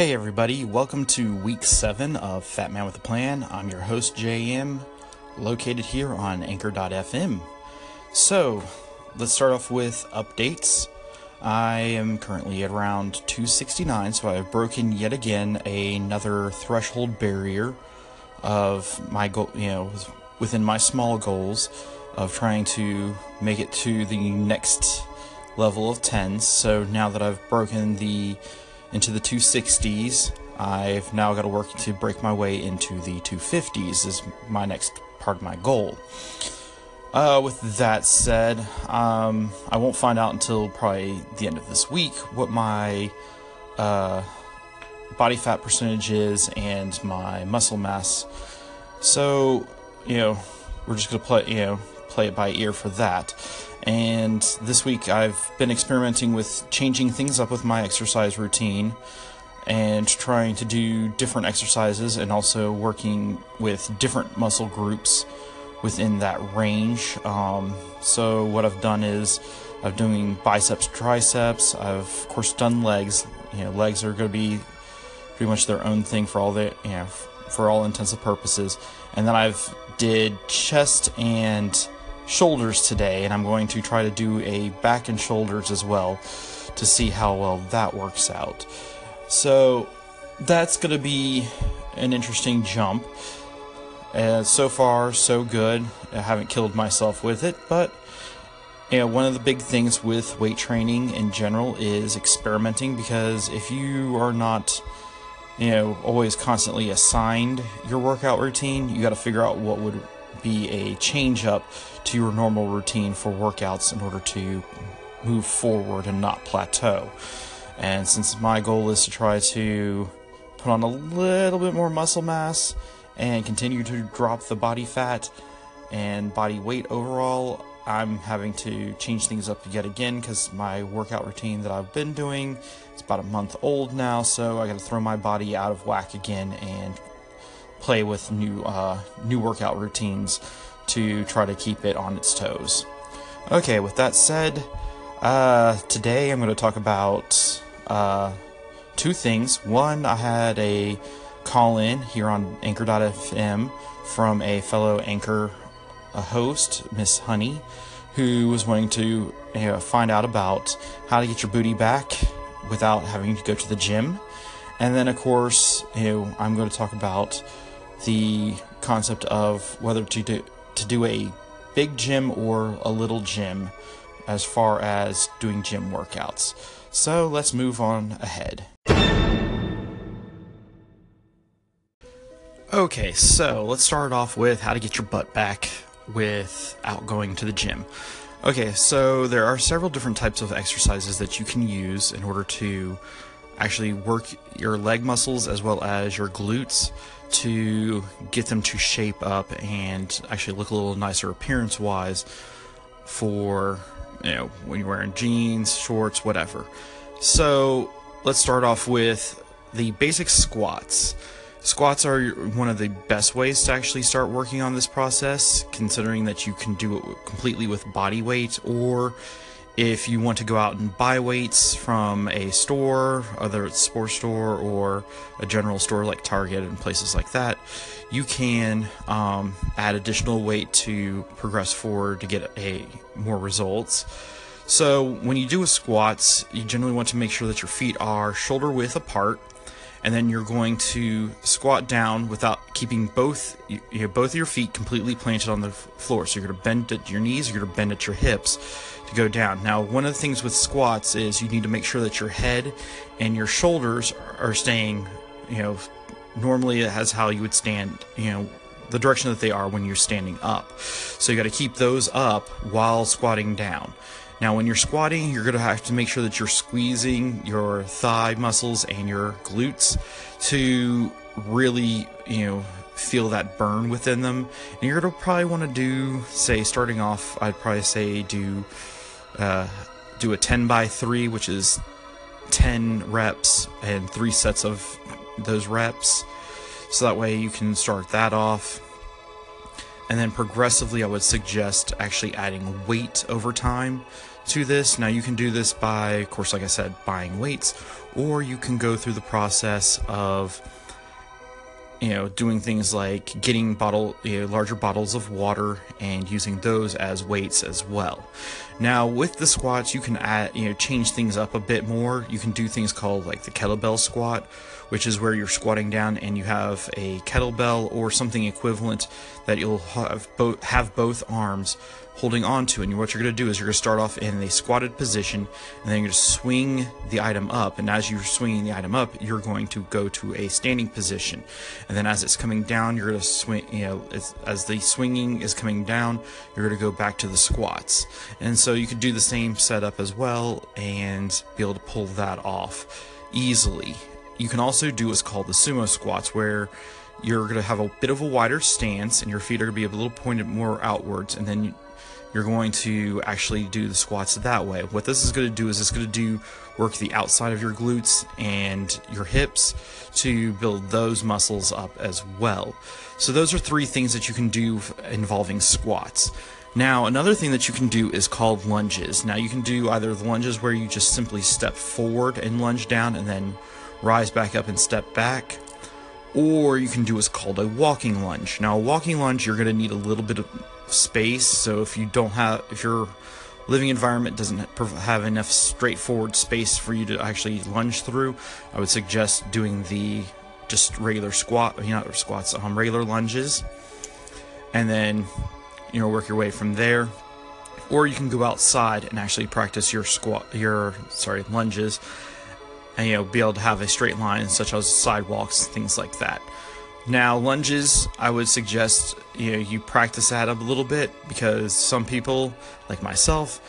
Hey everybody, welcome to week 7 of Fat Man with a Plan. I'm your host JM, located here on anchor.fm. So, let's start off with updates. I am currently at around 269, so I've broken yet again another threshold barrier of my goal, you know, within my small goals of trying to make it to the next level of 10s. So now that I've broken the into the 260s. I've now got to work to break my way into the 250s is my next part of my goal. Uh, with that said, um, I won't find out until probably the end of this week what my uh, body fat percentage is and my muscle mass. So, you know, we're just gonna play, you know, play it by ear for that. And this week I've been experimenting with changing things up with my exercise routine and trying to do different exercises and also working with different muscle groups within that range. Um, so, what I've done is I'm doing biceps, triceps. I've, of course, done legs. You know, legs are going to be pretty much their own thing for all the, you know, for all intents and purposes. And then I've did chest and shoulders today, and I'm going to try to do a back and shoulders as well to see how well that works out. So that's going to be an interesting jump. Uh, so far, so good. I haven't killed myself with it, but you know, one of the big things with weight training in general is experimenting because if you are not, you know, always constantly assigned your workout routine, you got to figure out what would be a change up to your normal routine for workouts in order to move forward and not plateau. And since my goal is to try to put on a little bit more muscle mass and continue to drop the body fat and body weight overall, I'm having to change things up yet again because my workout routine that I've been doing is about a month old now, so I got to throw my body out of whack again and play with new uh, new workout routines to try to keep it on its toes. Okay, with that said, uh, today I'm going to talk about uh, two things. One, I had a call in here on Anchor.fm from a fellow Anchor a host, Miss Honey, who was wanting to you know, find out about how to get your booty back without having to go to the gym. And then, of course, you know, I'm going to talk about the concept of whether to do to do a big gym or a little gym as far as doing gym workouts. So let's move on ahead. Okay, so let's start off with how to get your butt back without going to the gym. Okay, so there are several different types of exercises that you can use in order to actually work your leg muscles as well as your glutes to get them to shape up and actually look a little nicer appearance wise for you know when you're wearing jeans, shorts, whatever. So let's start off with the basic squats. Squats are one of the best ways to actually start working on this process, considering that you can do it completely with body weight or if you want to go out and buy weights from a store, whether it's a sports store or a general store like Target and places like that, you can um, add additional weight to progress forward to get a more results. So when you do a squats, you generally want to make sure that your feet are shoulder width apart and then you're going to squat down without keeping both you know, both of your feet completely planted on the floor. So you're going to bend at your knees, you're going to bend at your hips to go down. Now, one of the things with squats is you need to make sure that your head and your shoulders are staying, you know, normally it has how you would stand, you know, the direction that they are when you're standing up. So you got to keep those up while squatting down. Now, when you're squatting, you're going to have to make sure that you're squeezing your thigh muscles and your glutes to really, you know, feel that burn within them. And you're going to probably want to do, say, starting off, I'd probably say do uh, do a 10 by 3, which is 10 reps and three sets of those reps. So that way you can start that off. And then progressively, I would suggest actually adding weight over time to this. Now, you can do this by, of course, like I said, buying weights, or you can go through the process of you know doing things like getting bottle you know, larger bottles of water and using those as weights as well. Now with the squats you can add you know change things up a bit more. You can do things called like the kettlebell squat which is where you're squatting down and you have a kettlebell or something equivalent that you'll have both have both arms holding on to. And what you're going to do is you're going to start off in a squatted position, and then you're going to swing the item up. And as you're swinging the item up, you're going to go to a standing position. And then as it's coming down, you're going to swing. You know, as the swinging is coming down, you're going to go back to the squats. And so you could do the same setup as well, and be able to pull that off easily. You can also do what's called the sumo squats, where you're going to have a bit of a wider stance and your feet are going to be a little pointed more outwards and then you're going to actually do the squats that way. What this is going to do is it's going to do work the outside of your glutes and your hips to build those muscles up as well. So those are three things that you can do involving squats. Now, another thing that you can do is called lunges. Now, you can do either the lunges where you just simply step forward and lunge down and then rise back up and step back, or you can do what's called a walking lunge. Now, a walking lunge, you're going to need a little bit of space. So if you don't have, if your living environment doesn't have enough straightforward space for you to actually lunge through, I would suggest doing the just regular squat, you know, not squats, um, regular lunges, and then you know work your way from there. Or you can go outside and actually practice your squat, your sorry lunges, and you know be able to have a straight line, such as sidewalks, things like that. Now, lunges, I would suggest you know you practice that up a little bit because some people, like myself,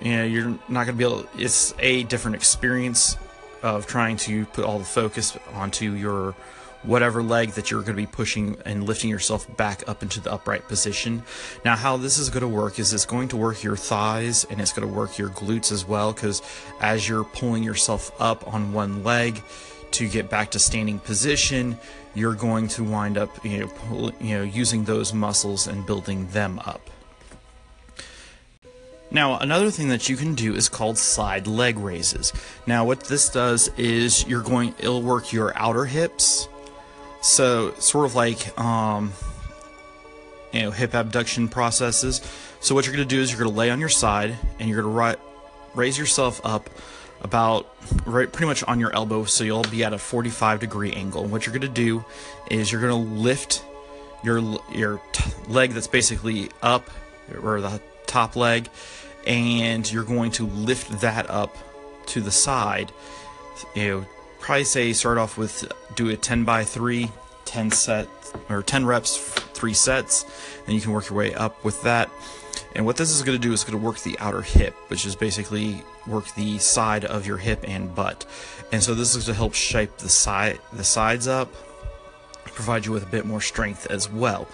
you know, you're not going to be able. It's a different experience of trying to put all the focus onto your whatever leg that you're going to be pushing and lifting yourself back up into the upright position. Now, how this is going to work is it's going to work your thighs and it's going to work your glutes as well because as you're pulling yourself up on one leg, to get back to standing position, you're going to wind up you know, pull, you know using those muscles and building them up. Now, another thing that you can do is called side leg raises. Now, what this does is you're going it'll work your outer hips. So, sort of like um, you know, hip abduction processes. So, what you're going to do is you're going to lay on your side and you're going to raise yourself up about right pretty much on your elbow so you'll be at a 45 degree angle. What you're going to do is you're going to lift your your leg that's basically up or the top leg and you're going to lift that up to the side. You know probably say start off with do a 10 by 3 10 set or 10 reps 3 sets and you can work your way up with that and what this is going to do is going to work the outer hip, which is basically work the side of your hip and butt. And so this is to help shape the side the sides up, provide you with a bit more strength as well.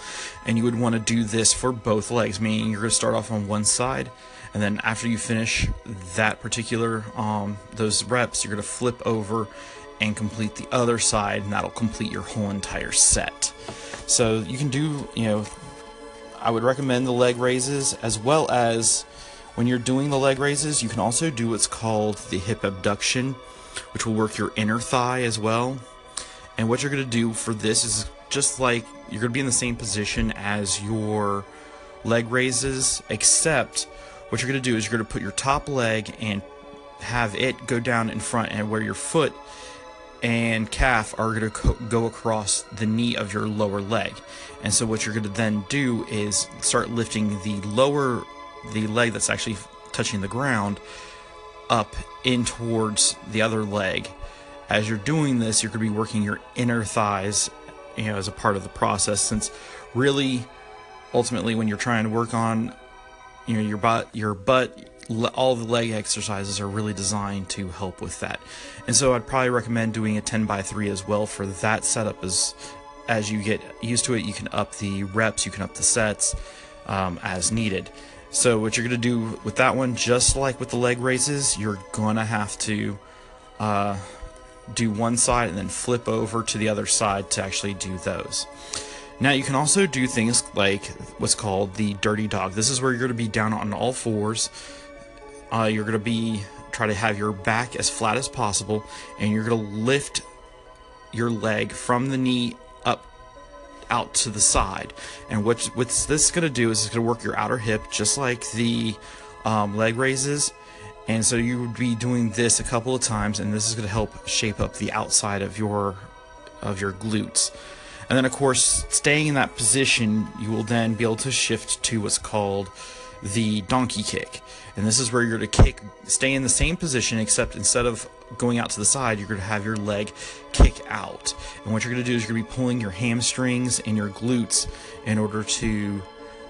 And you would want to do this for both legs, meaning you're going to start off on one side and then after you finish that particular um, those reps, you're going to flip over and complete the other side and that'll complete your whole entire set. So you can do, you know, I would recommend the leg raises as well as when you're doing the leg raises, you can also do what's called the hip abduction, which will work your inner thigh as well. And what you're going to do for this is just like you're going to be in the same position as your leg raises, except what you're going to do is you're going to put your top leg and have it go down in front and where your foot and calf are going to go across the knee of your lower leg. And so what you're going to then do is start lifting the lower the leg that's actually touching the ground up in towards the other leg. As you're doing this, you're going to be working your inner thighs, you know, as a part of the process since really ultimately when you're trying to work on you know your butt your butt all the leg exercises are really designed to help with that. And so I'd probably recommend doing a 10 by 3 as well for that setup as as you get used to it, you can up the reps, you can up the sets um, as needed. So what you're gonna do with that one, just like with the leg raises, you're gonna have to uh, do one side and then flip over to the other side to actually do those. Now you can also do things like what's called the dirty dog. This is where you're going to be down on all fours uh, you're going to be try to have your back as flat as possible, and you're going to lift your leg from the knee up out to the side. And what what's this going to do is it's going to work your outer hip just like the um, leg raises. And so you would be doing this a couple of times, and this is going to help shape up the outside of your of your glutes. And then, of course, staying in that position, you will then be able to shift to what's called the donkey kick. And this is where you're to kick, stay in the same position, except instead of going out to the side, you're going to have your leg kick out. And what you're going to do is you're going to be pulling your hamstrings and your glutes in order to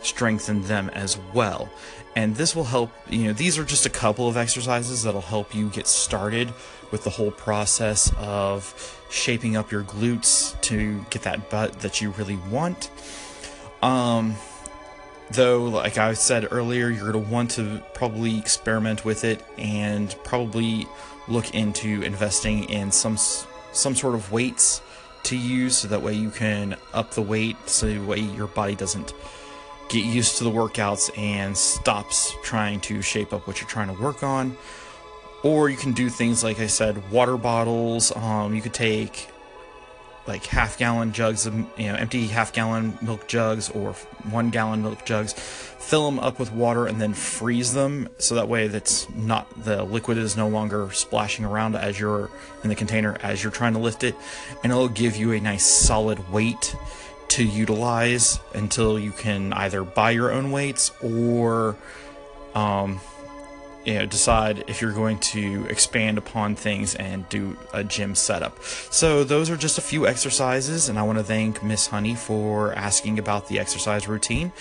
strengthen them as well. And this will help, you know, these are just a couple of exercises that'll help you get started with the whole process of shaping up your glutes to get that butt that you really want. Um, though, like I said earlier, you're going to want to probably experiment with it and probably look into investing in some some sort of weights to use so that way you can up the weight so that way your body doesn't get used to the workouts and stops trying to shape up what you're trying to work on or you can do things like I said, water bottles. Um, you could take like half gallon jugs of you know empty half gallon milk jugs or one gallon milk jugs fill them up with water and then freeze them so that way that's not the liquid is no longer splashing around as you're in the container as you're trying to lift it. And it'll give you a nice solid weight to utilize until you can either buy your own weights or um, you know decide if you're going to expand upon things and do a gym setup so those are just a few exercises and i want to thank miss honey for asking about the exercise routine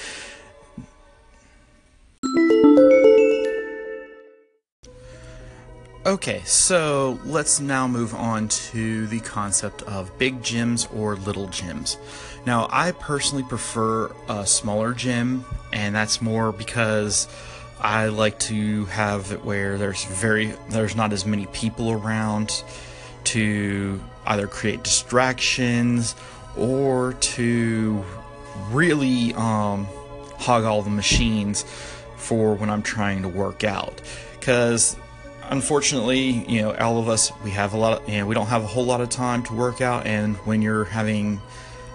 Okay, so let's now move on to the concept of big gyms or little gyms. Now, I personally prefer a smaller gym, and that's more because I like to have it where there's very there's not as many people around to either create distractions or to really um, hog all the machines for when I'm trying to work out. Because unfortunately you know all of us we have a lot of you know we don't have a whole lot of time to work out. And when you're having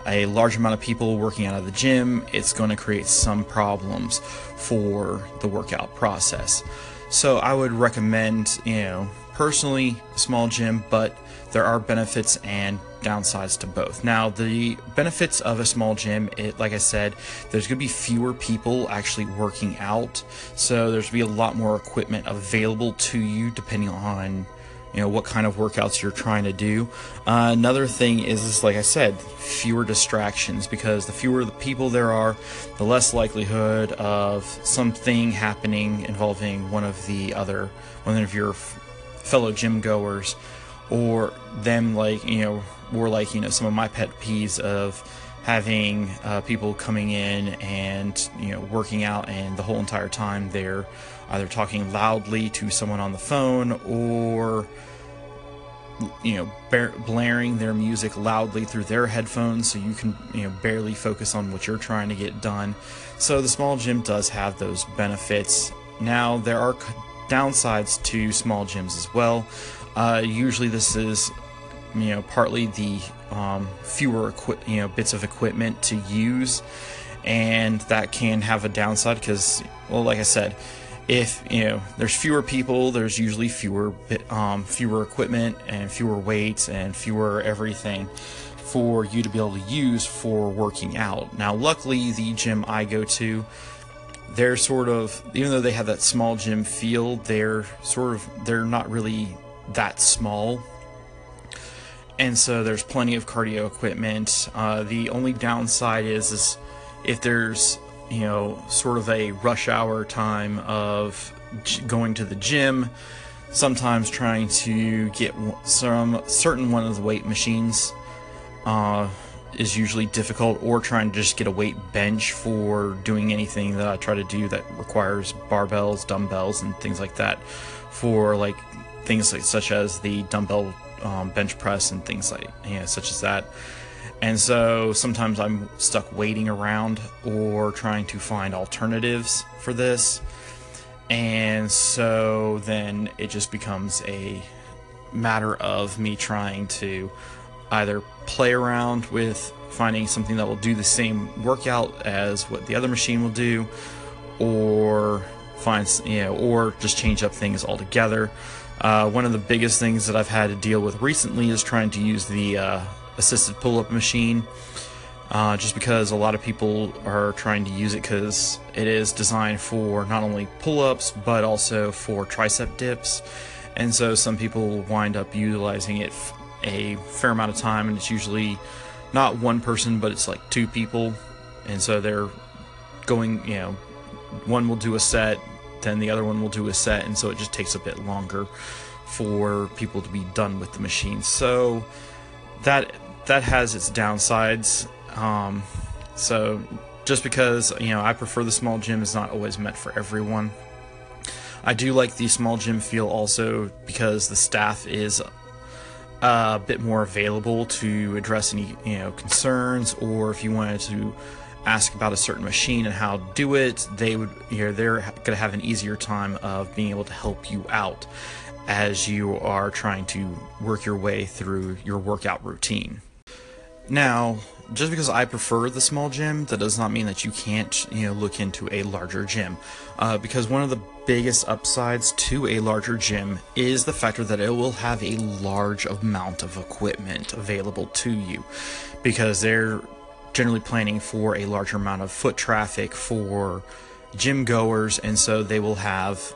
a large amount of people working out of the gym, it's going to create some problems for the workout process. So I would recommend, you know, personally, a small gym, but there are benefits and downsides to both. Now, the benefits of a small gym, it, like I said, there's going to be fewer people actually working out, so there's going to be a lot more equipment available to you depending on you know what kind of workouts you're trying to do. Uh, another thing is, is, like I said, fewer distractions because the fewer the people there are, the less likelihood of something happening involving one of the other one of your fellow gym goers, or them like you know, or like you know some of my pet peeves of having uh, people coming in and you know working out and the whole entire time they're either talking loudly to someone on the phone or you know blaring their music loudly through their headphones so you can you know barely focus on what you're trying to get done. So the small gym does have those benefits. Now there are downsides to small gyms as well. Uh, usually this is you know partly the um, fewer equi- you know bits of equipment to use and that can have a downside because well like i said if you know there's fewer people there's usually fewer um, fewer equipment and fewer weights and fewer everything for you to be able to use for working out. Now luckily the gym i go to they're sort of even though they have that small gym feel they're sort of they're not really that small. And so there's plenty of cardio equipment. Uh, the only downside is is if there's you know, sort of a rush hour time of going to the gym, sometimes trying to get some certain one of the weight machines uh, is usually difficult, or trying to just get a weight bench for doing anything that I try to do that requires barbells, dumbbells, and things like that. For like things like such as the dumbbell um, bench press and things like you know, such as that. And so sometimes I'm stuck waiting around or trying to find alternatives for this. and so then it just becomes a matter of me trying to either play around with finding something that will do the same workout as what the other machine will do or find you know or just change up things altogether uh, one of the biggest things that i've had to deal with recently is trying to use the uh, assisted pull-up machine uh, just because a lot of people are trying to use it because it is designed for not only pull-ups but also for tricep dips. And so some people wind up utilizing it a fair amount of time and it's usually not one person but it's like two people. And so they're going you know one will do a set then the other one will do a set and so it just takes a bit longer for people to be done with the machine. So that that has its downsides um, so just because you know I prefer the small gym is not always meant for everyone. I do like the small gym feel also because the staff is a bit more available to address any you know concerns or if you wanted to ask about a certain machine and how to do it they would you know they're going to have an easier time of being able to help you out as you are trying to work your way through your workout routine now just because I prefer the small gym, that does not mean that you can't, you know, look into a larger gym. Uh, because one of the biggest upsides to a larger gym is the factor that it will have a large amount of equipment available to you. Because they're generally planning for a larger amount of foot traffic for gym goers, and so they will have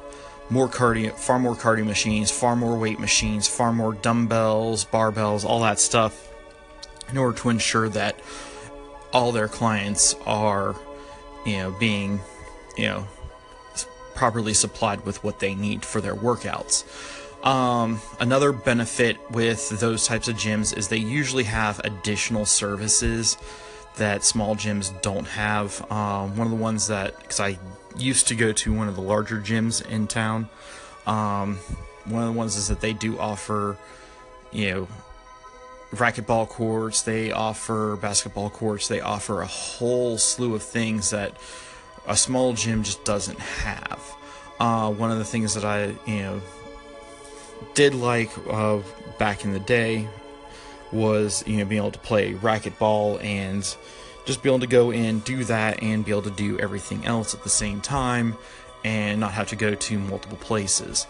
more cardio, far more cardio machines, far more weight machines, far more dumbbells, barbells, all that stuff in order to ensure that all their clients are, you know, being, you know, properly supplied with what they need for their workouts. Um, another benefit with those types of gyms is they usually have additional services that small gyms don't have. Um, one of the ones that, because I used to go to one of the larger gyms in town, um, one of the ones is that they do offer, you know, racquetball courts, they offer basketball courts, they offer a whole slew of things that a small gym just doesn't have. Uh, one of the things that I, you know, did like uh, back in the day was, you know, being able to play racquetball and just be able to go in, do that, and be able to do everything else at the same time and not have to go to multiple places.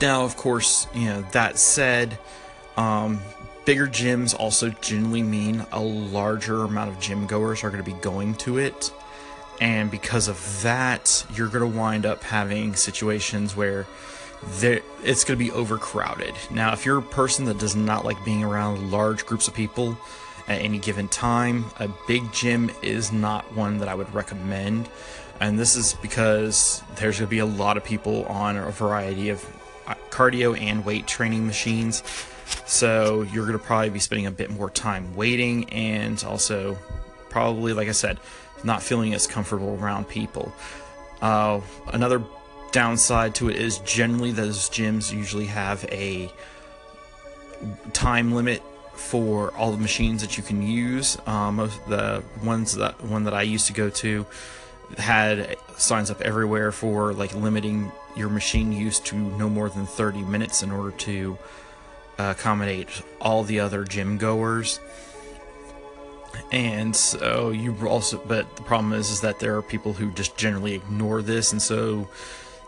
Now, of course, you know, that said, um, bigger gyms also generally mean a larger amount of gym goers are going to be going to it. And because of that, you're going to wind up having situations where it's going to be overcrowded. Now, if you're a person that does not like being around large groups of people at any given time, a big gym is not one that I would recommend. And this is because there's going to be a lot of people on a variety of uh, cardio and weight training machines so you're going to probably be spending a bit more time waiting and also probably, like I said, not feeling as comfortable around people. Uh, another downside to it is generally those gyms usually have a time limit for all the machines that you can use. Um, most the ones that one that I used to go to had signs up everywhere for like limiting your machine use to no more than 30 minutes in order to accommodate all the other gym goers. And so you also, but the problem is, is that there are people who just generally ignore this, and so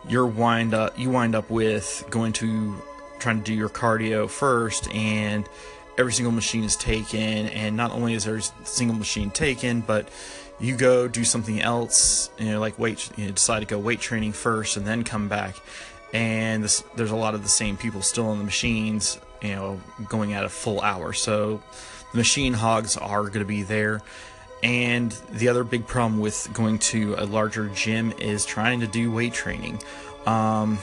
you're wind up, you wind up with going to trying to do your cardio first, and every single machine is taken, and not only is every single machine taken, but you go do something else, you know, like weight, you know, decide to go weight training first, and then come back, and this, there's a lot of the same people still on the machines you know, going at a full hour. So the machine hogs are going to be there. And the other big problem with going to a larger gym is trying to do weight training. Um,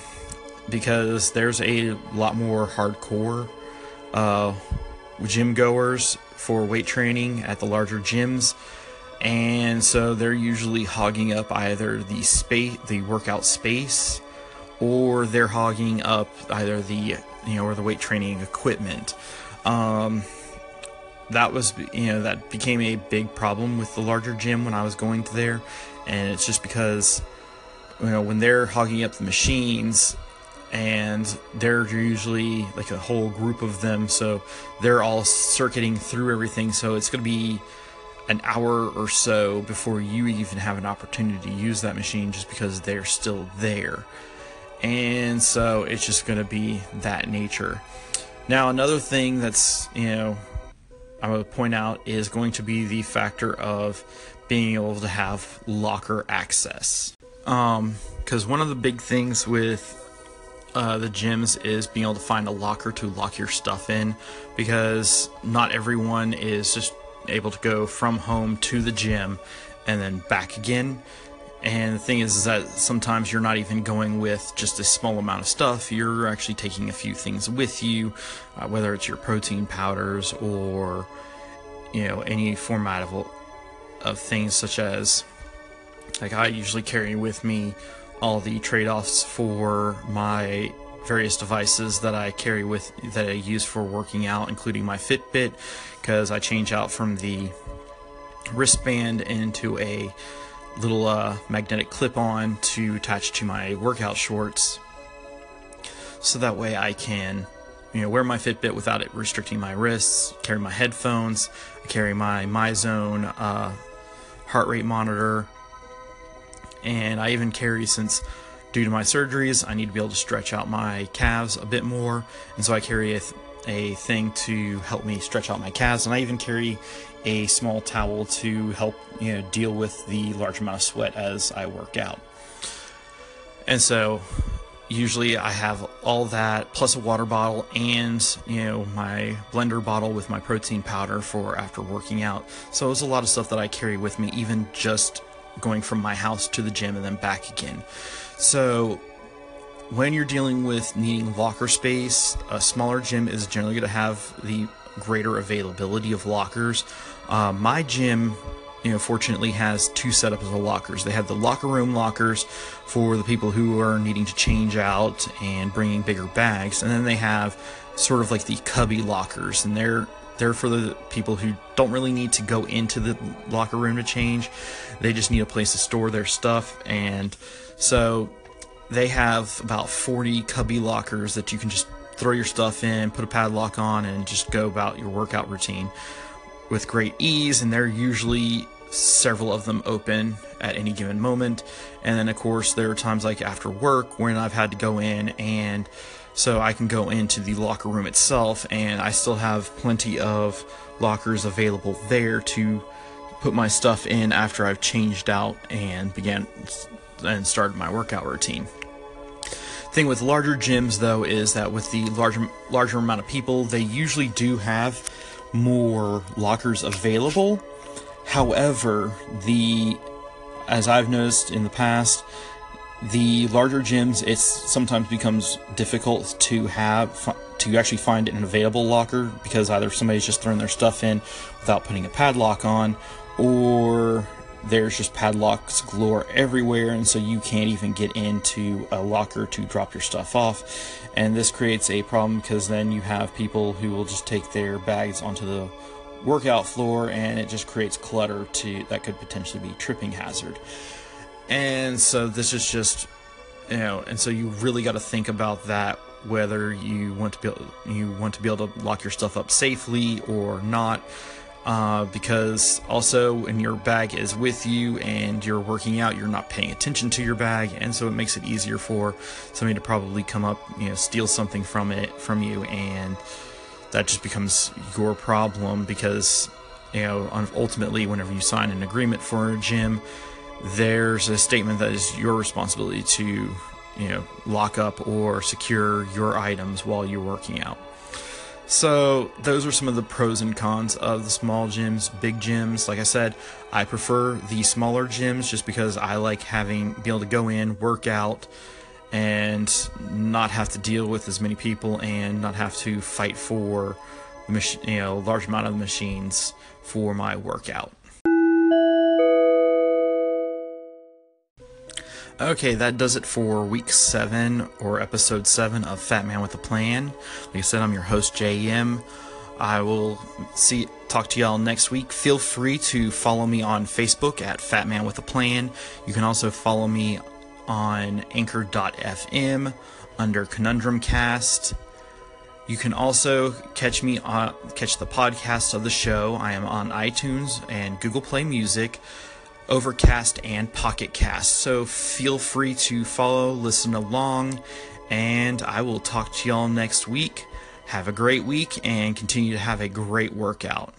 because there's a lot more hardcore uh, gym goers for weight training at the larger gyms. And so they're usually hogging up either the space, the workout space, or they're hogging up either the you know, or the weight training equipment. Um, that was, you know, that became a big problem with the larger gym when I was going to there, and it's just because you know, when they're hogging up the machines, and they're usually like a whole group of them, so they're all circuiting through everything. So it's going to be an hour or so before you even have an opportunity to use that machine just because they're still there. And so it's just going to be that nature. Now, another thing that's, you know, going to point out is going to be the factor of being able to have locker access. Because um, one of the big things with uh, the gyms is being able to find a locker to lock your stuff in because not everyone is just able to go from home to the gym and then back again. And the thing is, is that sometimes you're not even going with just a small amount of stuff. You're actually taking a few things with you, uh, whether it's your protein powders or you know any format of of things such as like I usually carry with me all the trade-offs for my various devices that I carry with that I use for working out, including my Fitbit, because I change out from the wristband into a little uh, magnetic clip-on to attach to my workout shorts, so that way I can, you know, wear my Fitbit without it restricting my wrists. Carry my headphones. Carry my MyZone uh, heart rate monitor, and I even carry since due to my surgeries, I need to be able to stretch out my calves a bit more, and so I carry a, th- a thing to help me stretch out my calves, and I even carry a small towel to help you know deal with the large amount of sweat as I work out. And so usually I have all that plus a water bottle and you know my blender bottle with my protein powder for after working out. So it's a lot of stuff that I carry with me even just going from my house to the gym and then back again. So when you're dealing with needing locker space, a smaller gym is generally going to have the greater availability of lockers. Uh, my gym, you know, fortunately has two setups of lockers. They have the locker room lockers for the people who are needing to change out and bringing bigger bags, and then they have sort of like the cubby lockers, and they're they're for the people who don't really need to go into the locker room to change. They just need a place to store their stuff and so they have about 40 cubby lockers that you can just throw your stuff in, put a padlock on, and just go about your workout routine with great ease. And they're usually several of them open at any given moment. And then, of course, there are times like after work when I've had to go in and so I can go into the locker room itself, and I still have plenty of lockers available there to put my stuff in after I've changed out and began and started my workout routine. Thing with larger gyms though is that with the larger larger amount of people, they usually do have more lockers available. However, the as I've noticed in the past, the larger gyms it sometimes becomes difficult to have to actually find an available locker because either somebody's just thrown their stuff in without putting a padlock on or there's just padlocks galore everywhere, and so you can't even get into a locker to drop your stuff off. And this creates a problem because then you have people who will just take their bags onto the workout floor, and it just creates clutter to that could potentially be tripping hazard. And so this is just you know, and so you really got to think about that whether you want to be able, you want to be able to lock your stuff up safely or not uh, because also when your bag is with you and you're working out, you're not paying attention to your bag, and so it makes it easier for somebody to probably come up, you know, steal something from it from you, and that just becomes your problem because you know ultimately whenever you sign an agreement for a gym, there's a statement that is your responsibility to you know lock up or secure your items while you're working out. So those are some of the pros and cons of the small gyms, big gyms. Like I said, I prefer the smaller gyms just because I like having be able to go in, work out, and not have to deal with as many people and not have to fight for you know large amount of machines for my workout. Okay, that does it for week seven or episode seven of Fat Man with a Plan. Like I said, I'm your host JM. I will see talk to y'all next week. Feel free to follow me on Facebook at Fat Man with a Plan. You can also follow me on anchor.fm under Conundrum Cast. You can also catch me on catch the podcast of the show. I am on iTunes and Google Play Music, Overcast, and Pocket Cast. So feel free to follow, listen along, and I will talk to y'all next week. Have a great week and continue to have a great workout.